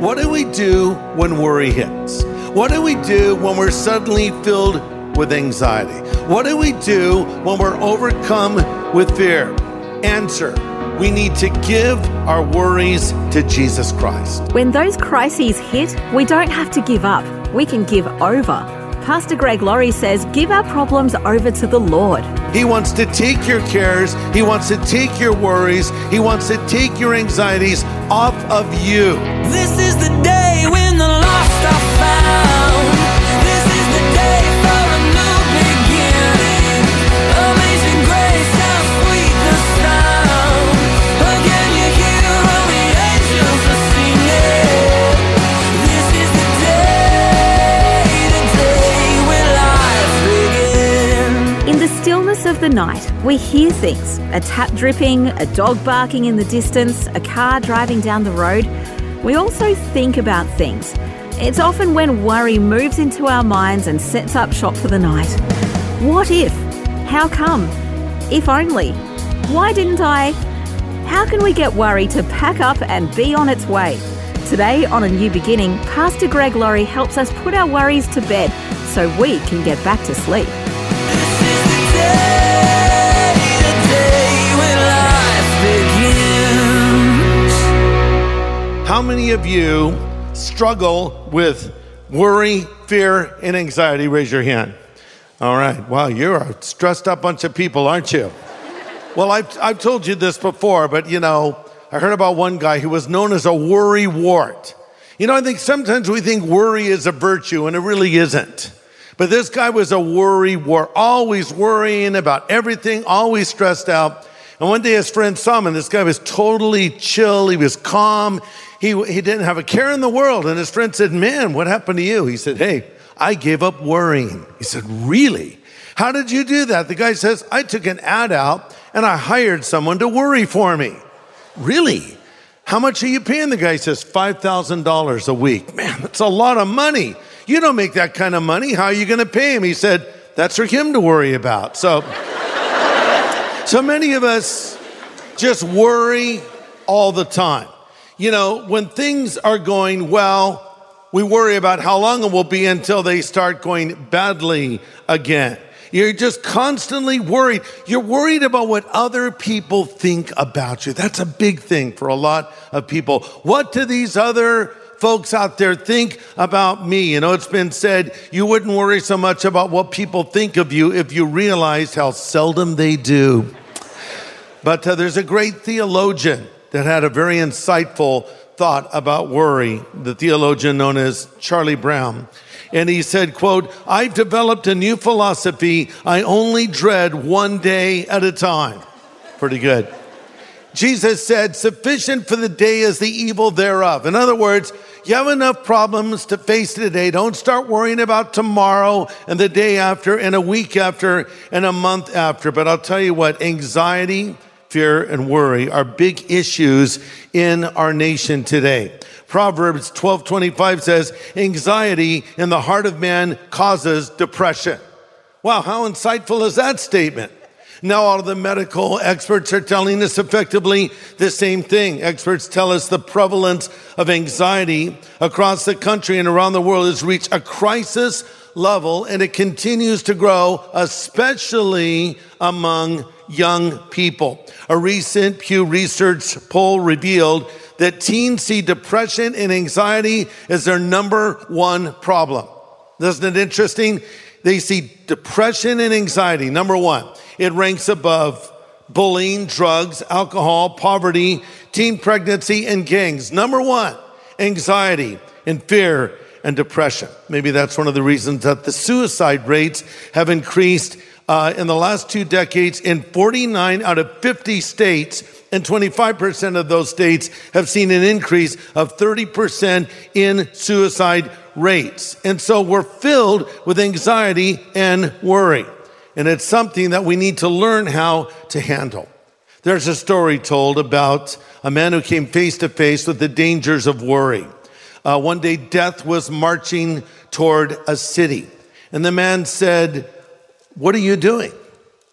What do we do when worry hits? What do we do when we're suddenly filled with anxiety? What do we do when we're overcome with fear? Answer we need to give our worries to Jesus Christ. When those crises hit, we don't have to give up, we can give over. Pastor Greg Laurie says, Give our problems over to the Lord. He wants to take your cares, He wants to take your worries, He wants to take your anxieties off of you. This is the day of the night, we hear things a tap dripping, a dog barking in the distance, a car driving down the road. We also think about things. It's often when worry moves into our minds and sets up shop for the night. What if? How come? If only. Why didn't I? How can we get worry to pack up and be on its way? Today on A New Beginning, Pastor Greg Laurie helps us put our worries to bed so we can get back to sleep. How many of you struggle with worry, fear, and anxiety? Raise your hand. All right. Wow, you're a stressed up bunch of people, aren't you? Well, I've, I've told you this before, but you know, I heard about one guy who was known as a worry wart. You know, I think sometimes we think worry is a virtue, and it really isn't. But this guy was a worry wart, always worrying about everything, always stressed out. And one day his friend saw him, and this guy was totally chill. He was calm. He, he didn't have a care in the world. And his friend said, Man, what happened to you? He said, Hey, I gave up worrying. He said, Really? How did you do that? The guy says, I took an ad out and I hired someone to worry for me. Really? How much are you paying? The guy says, $5,000 a week. Man, that's a lot of money. You don't make that kind of money. How are you going to pay him? He said, That's for him to worry about. So, so many of us just worry all the time. You know, when things are going well, we worry about how long it will be until they start going badly again. You're just constantly worried. You're worried about what other people think about you. That's a big thing for a lot of people. What do these other folks out there think about me? You know, it's been said you wouldn't worry so much about what people think of you if you realized how seldom they do. But uh, there's a great theologian that had a very insightful thought about worry, the theologian known as Charlie Brown. And he said, quote, I've developed a new philosophy. I only dread one day at a time. Pretty good. Jesus said, sufficient for the day is the evil thereof. In other words, you have enough problems to face today. Don't start worrying about tomorrow and the day after and a week after and a month after. But I'll tell you what, anxiety, fear, and worry are big issues in our nation today. Proverbs 12:25 says, "Anxiety in the heart of man causes depression." Wow, how insightful is that statement? Now all of the medical experts are telling us effectively the same thing. Experts tell us the prevalence of anxiety across the country and around the world has reached a crisis level and it continues to grow, especially among young people. A recent Pew Research poll revealed that teens see depression and anxiety as their number one problem. Isn't it interesting? They see depression and anxiety, number one. It ranks above bullying, drugs, alcohol, poverty, teen pregnancy, and gangs. Number one, anxiety and fear and depression. Maybe that's one of the reasons that the suicide rates have increased uh, in the last two decades in 49 out of 50 states And 25% of those states have seen an increase of 30% in suicide rates. And so we're filled with anxiety and worry. And it's something that we need to learn how to handle. There's a story told about a man who came face to face with the dangers of worry. Uh, one day, death was marching toward a city. And the man said, What are you doing?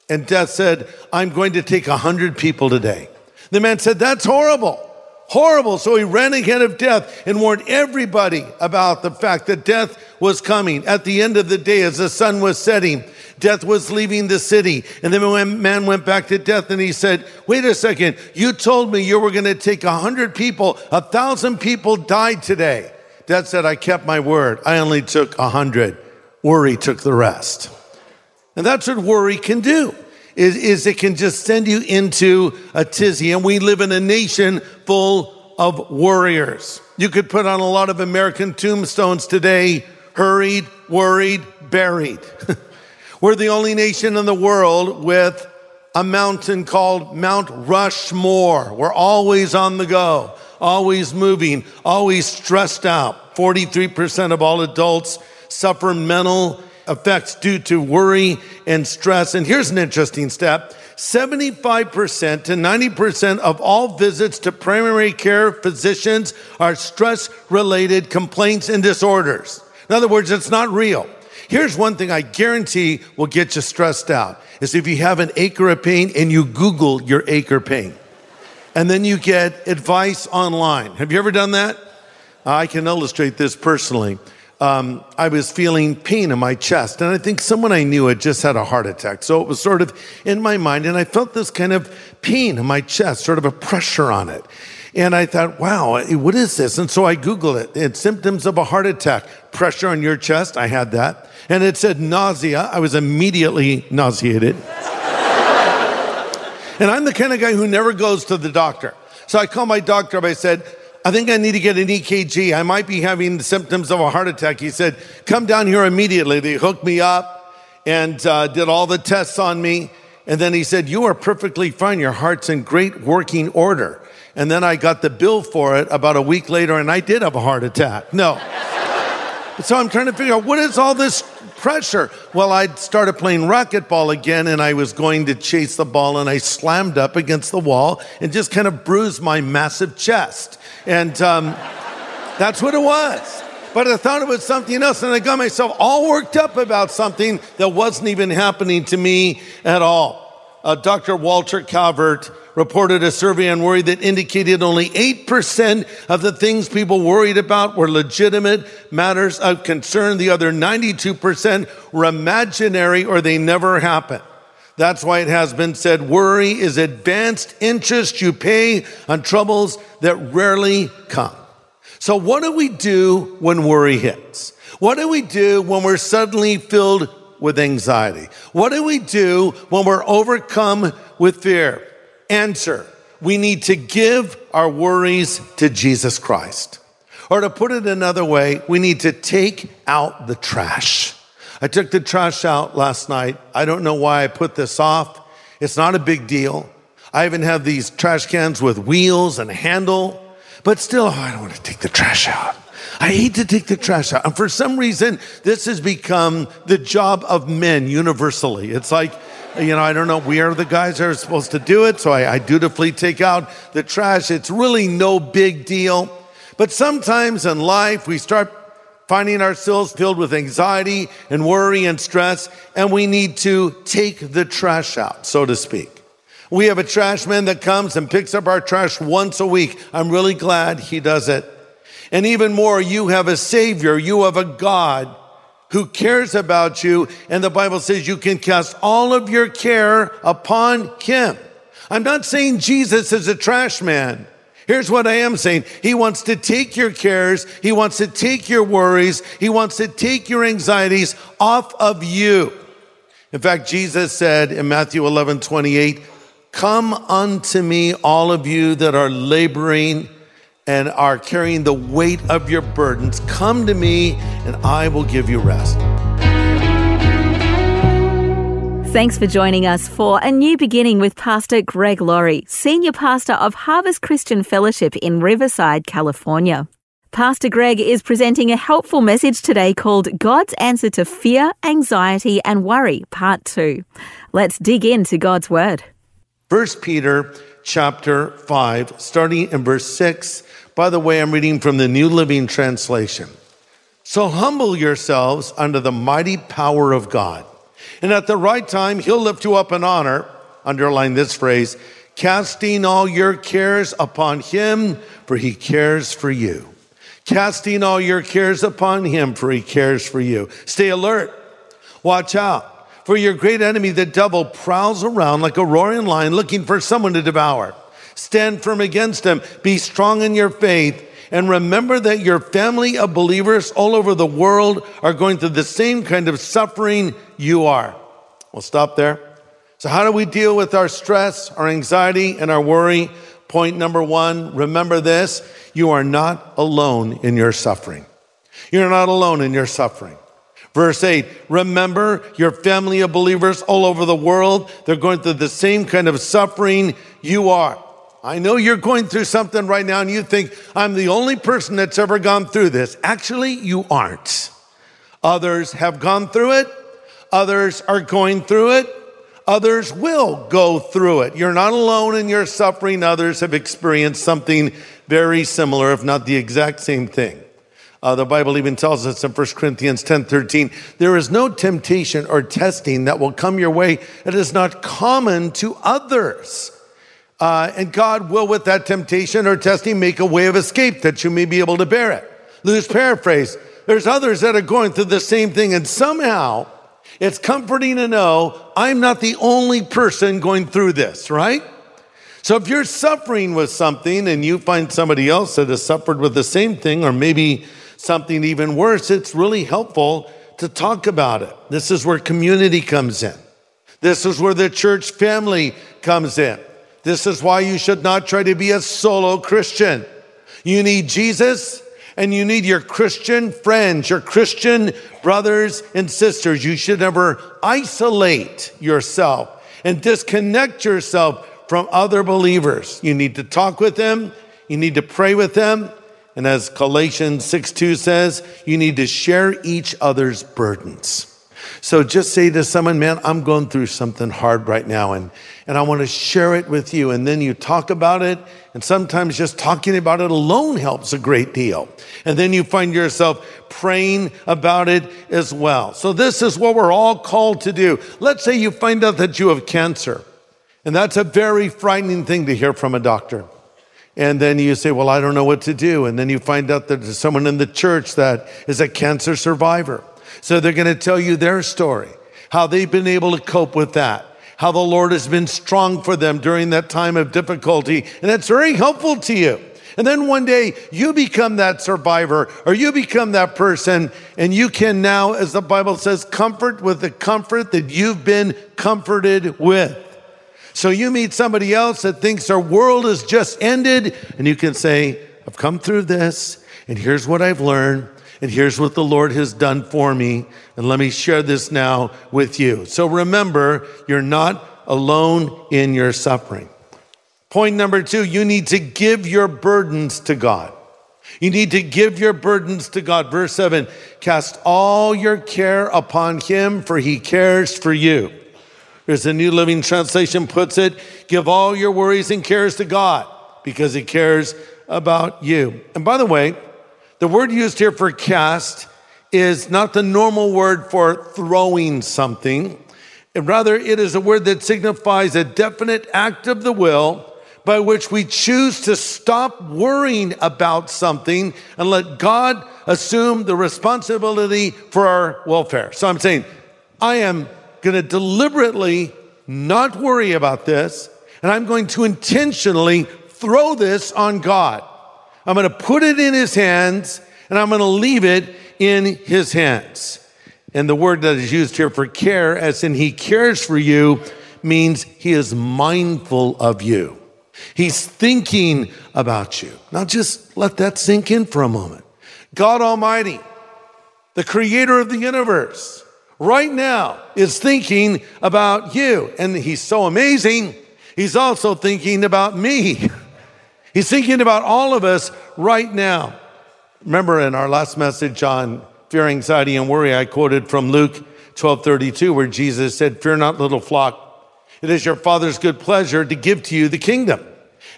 And death said, I'm going to take a hundred people today. The man said, That's horrible. Horrible. So he ran ahead of death and warned everybody about the fact that death was coming. At the end of the day, as the sun was setting, death was leaving the city. And then when man went back to death and he said, Wait a second, you told me you were going to take a hundred people, a thousand people died today. Death said, I kept my word. I only took a hundred. Worry took the rest. And that's what worry can do. Is, is it can just send you into a tizzy. And we live in a nation full of warriors. You could put on a lot of American tombstones today hurried, worried, buried. We're the only nation in the world with a mountain called Mount Rushmore. We're always on the go, always moving, always stressed out. 43% of all adults suffer mental effects due to worry and stress. And here's an interesting stat 75% to 90% of all visits to primary care physicians are stress related complaints and disorders. In other words, it's not real. Here's one thing I guarantee will get you stressed out is if you have an acre of pain and you Google your acre pain. And then you get advice online. Have you ever done that? I can illustrate this personally. Um, I was feeling pain in my chest, and I think someone I knew had just had a heart attack. So it was sort of in my mind, and I felt this kind of pain in my chest, sort of a pressure on it. And I thought, wow, what is this? And so I Googled it. It's symptoms of a heart attack. Pressure on your chest. I had that. And it said nausea. I was immediately nauseated. and I'm the kind of guy who never goes to the doctor. So I called my doctor up. I said, I think I need to get an EKG. I might be having the symptoms of a heart attack. He said, Come down here immediately. They hooked me up and uh, did all the tests on me. And then he said, You are perfectly fine. Your heart's in great working order. And then I got the bill for it about a week later, and I did have a heart attack. No. so I'm trying to figure out what is all this pressure? Well, I started playing racquetball again, and I was going to chase the ball, and I slammed up against the wall and just kind of bruised my massive chest. And um, that's what it was. But I thought it was something else, and I got myself all worked up about something that wasn't even happening to me at all. Uh, Dr. Walter Cavert reported a survey on worry that indicated only 8% of the things people worried about were legitimate matters of concern. The other 92% were imaginary or they never happened. That's why it has been said worry is advanced interest you pay on troubles that rarely come. So, what do we do when worry hits? What do we do when we're suddenly filled with anxiety? What do we do when we're overcome with fear? Answer we need to give our worries to Jesus Christ. Or to put it another way, we need to take out the trash. I took the trash out last night. I don't know why I put this off. It's not a big deal. I even have these trash cans with wheels and handle, but still, oh, I don't want to take the trash out. I hate to take the trash out. And for some reason, this has become the job of men universally. It's like, you know, I don't know, we are the guys that are supposed to do it, so I, I dutifully take out the trash. It's really no big deal. But sometimes in life, we start finding ourselves filled with anxiety and worry and stress, and we need to take the trash out, so to speak. We have a trash man that comes and picks up our trash once a week. I'm really glad he does it. And even more, you have a savior, you have a God who cares about you. And the Bible says you can cast all of your care upon him. I'm not saying Jesus is a trash man. Here's what I am saying. He wants to take your cares. He wants to take your worries. He wants to take your anxieties off of you. In fact, Jesus said in Matthew 11, 28, come unto me, all of you that are laboring and are carrying the weight of your burdens. Come to me and I will give you rest. Thanks for joining us for a new beginning with Pastor Greg Laurie, Senior Pastor of Harvest Christian Fellowship in Riverside, California. Pastor Greg is presenting a helpful message today called God's Answer to Fear, Anxiety, and Worry, Part 2. Let's dig into God's Word. 1 Peter chapter 5, starting in verse 6. By the way, I'm reading from the New Living Translation. So humble yourselves under the mighty power of God. And at the right time, he'll lift you up in honor. Underline this phrase casting all your cares upon him, for he cares for you. Casting all your cares upon him, for he cares for you. Stay alert. Watch out. For your great enemy, the devil, prowls around like a roaring lion looking for someone to devour. Stand firm against him. Be strong in your faith. And remember that your family of believers all over the world are going through the same kind of suffering you are. We'll stop there. So, how do we deal with our stress, our anxiety, and our worry? Point number one remember this you are not alone in your suffering. You're not alone in your suffering. Verse 8, remember your family of believers all over the world. They're going through the same kind of suffering you are. I know you're going through something right now and you think, I'm the only person that's ever gone through this. Actually, you aren't. Others have gone through it. Others are going through it. Others will go through it. You're not alone in your suffering. Others have experienced something very similar, if not the exact same thing. Uh, the Bible even tells us in 1 Corinthians 10 13, there is no temptation or testing that will come your way that is not common to others. Uh, and God will, with that temptation or testing, make a way of escape that you may be able to bear it. Loose paraphrase. There's others that are going through the same thing, and somehow it's comforting to know I'm not the only person going through this, right? So if you're suffering with something and you find somebody else that has suffered with the same thing, or maybe something even worse, it's really helpful to talk about it. This is where community comes in. This is where the church family comes in. This is why you should not try to be a solo Christian. You need Jesus and you need your Christian friends, your Christian brothers and sisters. You should never isolate yourself and disconnect yourself from other believers. You need to talk with them, you need to pray with them. And as Galatians 6 2 says, you need to share each other's burdens. So just say to someone, man, I'm going through something hard right now and, and I want to share it with you. And then you talk about it. And sometimes just talking about it alone helps a great deal. And then you find yourself praying about it as well. So this is what we're all called to do. Let's say you find out that you have cancer. And that's a very frightening thing to hear from a doctor. And then you say, well, I don't know what to do. And then you find out that there's someone in the church that is a cancer survivor. So they're going to tell you their story, how they've been able to cope with that, how the Lord has been strong for them during that time of difficulty. And that's very helpful to you. And then one day you become that survivor or you become that person and you can now, as the Bible says, comfort with the comfort that you've been comforted with. So you meet somebody else that thinks their world has just ended and you can say, I've come through this and here's what I've learned and here's what the Lord has done for me. And let me share this now with you. So remember, you're not alone in your suffering. Point number two, you need to give your burdens to God. You need to give your burdens to God. Verse seven, cast all your care upon him for he cares for you. As the New Living Translation puts it, give all your worries and cares to God because he cares about you. And by the way, the word used here for cast is not the normal word for throwing something. Rather, it is a word that signifies a definite act of the will by which we choose to stop worrying about something and let God assume the responsibility for our welfare. So I'm saying, I am going to deliberately not worry about this, and I'm going to intentionally throw this on God. I'm going to put it in his hands and I'm going to leave it in his hands. And the word that is used here for care, as in he cares for you, means he is mindful of you. He's thinking about you. Now just let that sink in for a moment. God Almighty, the creator of the universe, right now is thinking about you. And he's so amazing, he's also thinking about me. He's thinking about all of us right now. Remember in our last message on fear, anxiety, and worry, I quoted from Luke 12:32, where Jesus said, Fear not, little flock. It is your Father's good pleasure to give to you the kingdom.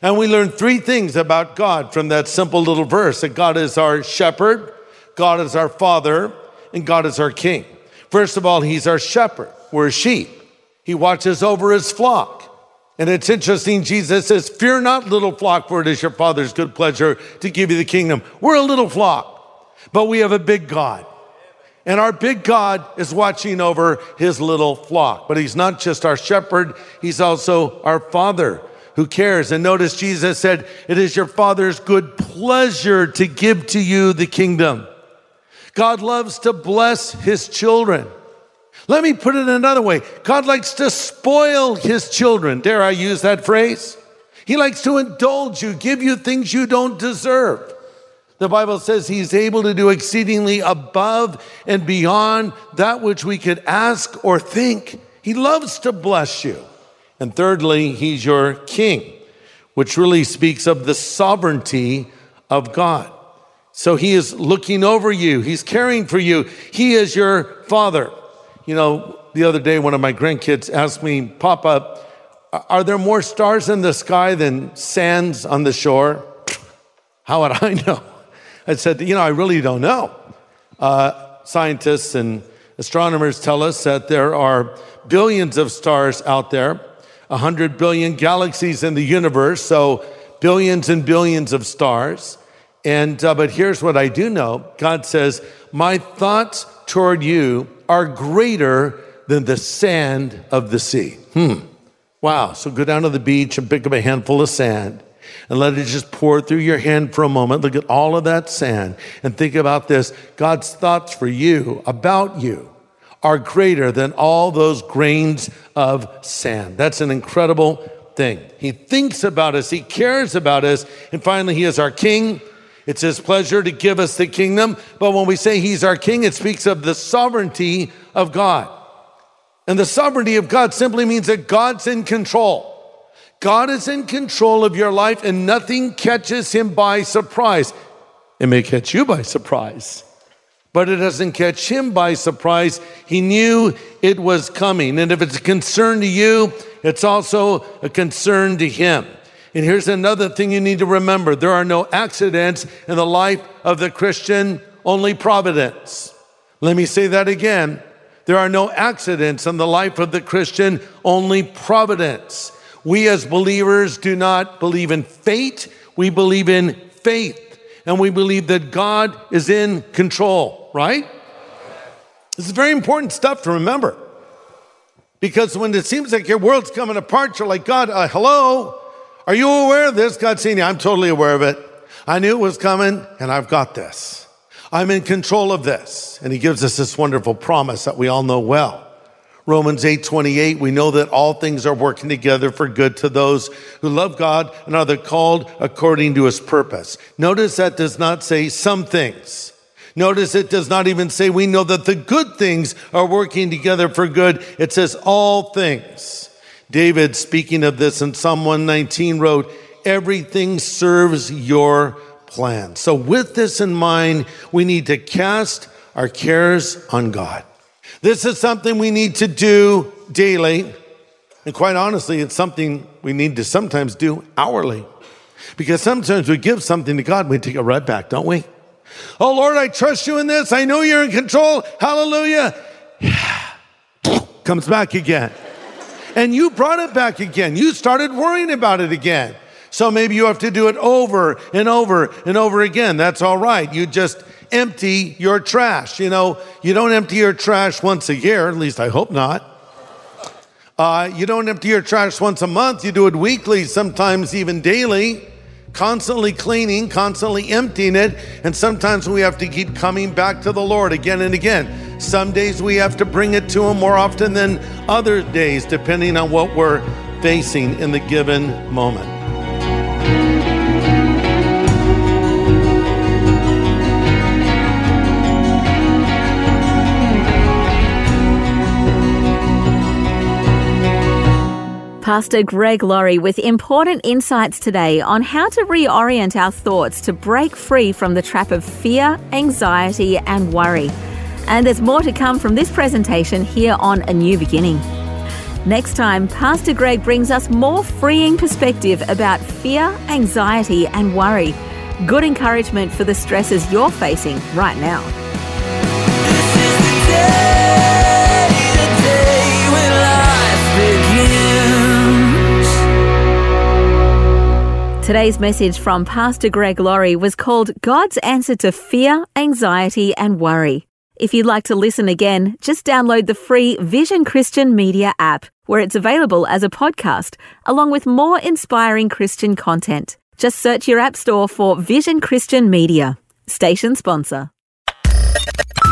And we learned three things about God from that simple little verse that God is our shepherd, God is our father, and God is our king. First of all, he's our shepherd. We're sheep. He watches over his flock. And it's interesting, Jesus says, Fear not, little flock, for it is your Father's good pleasure to give you the kingdom. We're a little flock, but we have a big God. And our big God is watching over his little flock. But he's not just our shepherd, he's also our Father who cares. And notice Jesus said, It is your Father's good pleasure to give to you the kingdom. God loves to bless his children. Let me put it another way God likes to spoil his children. Dare I use that phrase? He likes to indulge you, give you things you don't deserve. The Bible says he's able to do exceedingly above and beyond that which we could ask or think. He loves to bless you. And thirdly, he's your king, which really speaks of the sovereignty of God. So he is looking over you, he's caring for you, he is your father. You know, the other day, one of my grandkids asked me, Papa, are there more stars in the sky than sands on the shore? How would I know? I said, You know, I really don't know. Uh, scientists and astronomers tell us that there are billions of stars out there, 100 billion galaxies in the universe, so billions and billions of stars. And, uh, but here's what I do know God says, My thoughts toward you are greater than the sand of the sea. Hmm. Wow. So go down to the beach and pick up a handful of sand and let it just pour through your hand for a moment. Look at all of that sand and think about this. God's thoughts for you, about you, are greater than all those grains of sand. That's an incredible thing. He thinks about us, He cares about us, and finally, He is our King. It's His pleasure to give us the kingdom. But when we say He's our King, it speaks of the sovereignty of God. And the sovereignty of God simply means that God's in control. God is in control of your life and nothing catches him by surprise. It may catch you by surprise, but it doesn't catch him by surprise. He knew it was coming. And if it's a concern to you, it's also a concern to him. And here's another thing you need to remember there are no accidents in the life of the Christian, only providence. Let me say that again. There are no accidents in the life of the Christian, only providence. We as believers do not believe in fate, we believe in faith. And we believe that God is in control, right? This is very important stuff to remember. Because when it seems like your world's coming apart, you're like, God, uh, hello? Are you aware of this? God's saying, I'm totally aware of it. I knew it was coming, and I've got this. I'm in control of this. And he gives us this wonderful promise that we all know well. Romans 8 28, we know that all things are working together for good to those who love God and are the called according to his purpose. Notice that does not say some things. Notice it does not even say we know that the good things are working together for good. It says all things. David, speaking of this in Psalm 119, wrote, Everything serves your plan. So, with this in mind, we need to cast our cares on God. This is something we need to do daily. And quite honestly, it's something we need to sometimes do hourly. Because sometimes we give something to God, we take it right back, don't we? Oh Lord, I trust you in this. I know you're in control. Hallelujah. Comes back again. And you brought it back again. You started worrying about it again. So maybe you have to do it over and over and over again. That's all right. You just empty your trash. You know, you don't empty your trash once a year, at least I hope not. Uh, you don't empty your trash once a month, you do it weekly, sometimes even daily, constantly cleaning, constantly emptying it. And sometimes we have to keep coming back to the Lord again and again. Some days we have to bring it to Him more often than other days, depending on what we're facing in the given moment. Pastor Greg Laurie with important insights today on how to reorient our thoughts to break free from the trap of fear, anxiety, and worry. And there's more to come from this presentation here on A New Beginning. Next time, Pastor Greg brings us more freeing perspective about fear, anxiety, and worry. Good encouragement for the stresses you're facing right now. Today's message from Pastor Greg Laurie was called God's Answer to Fear, Anxiety, and Worry. If you'd like to listen again, just download the free Vision Christian Media app, where it's available as a podcast, along with more inspiring Christian content. Just search your app store for Vision Christian Media. Station sponsor.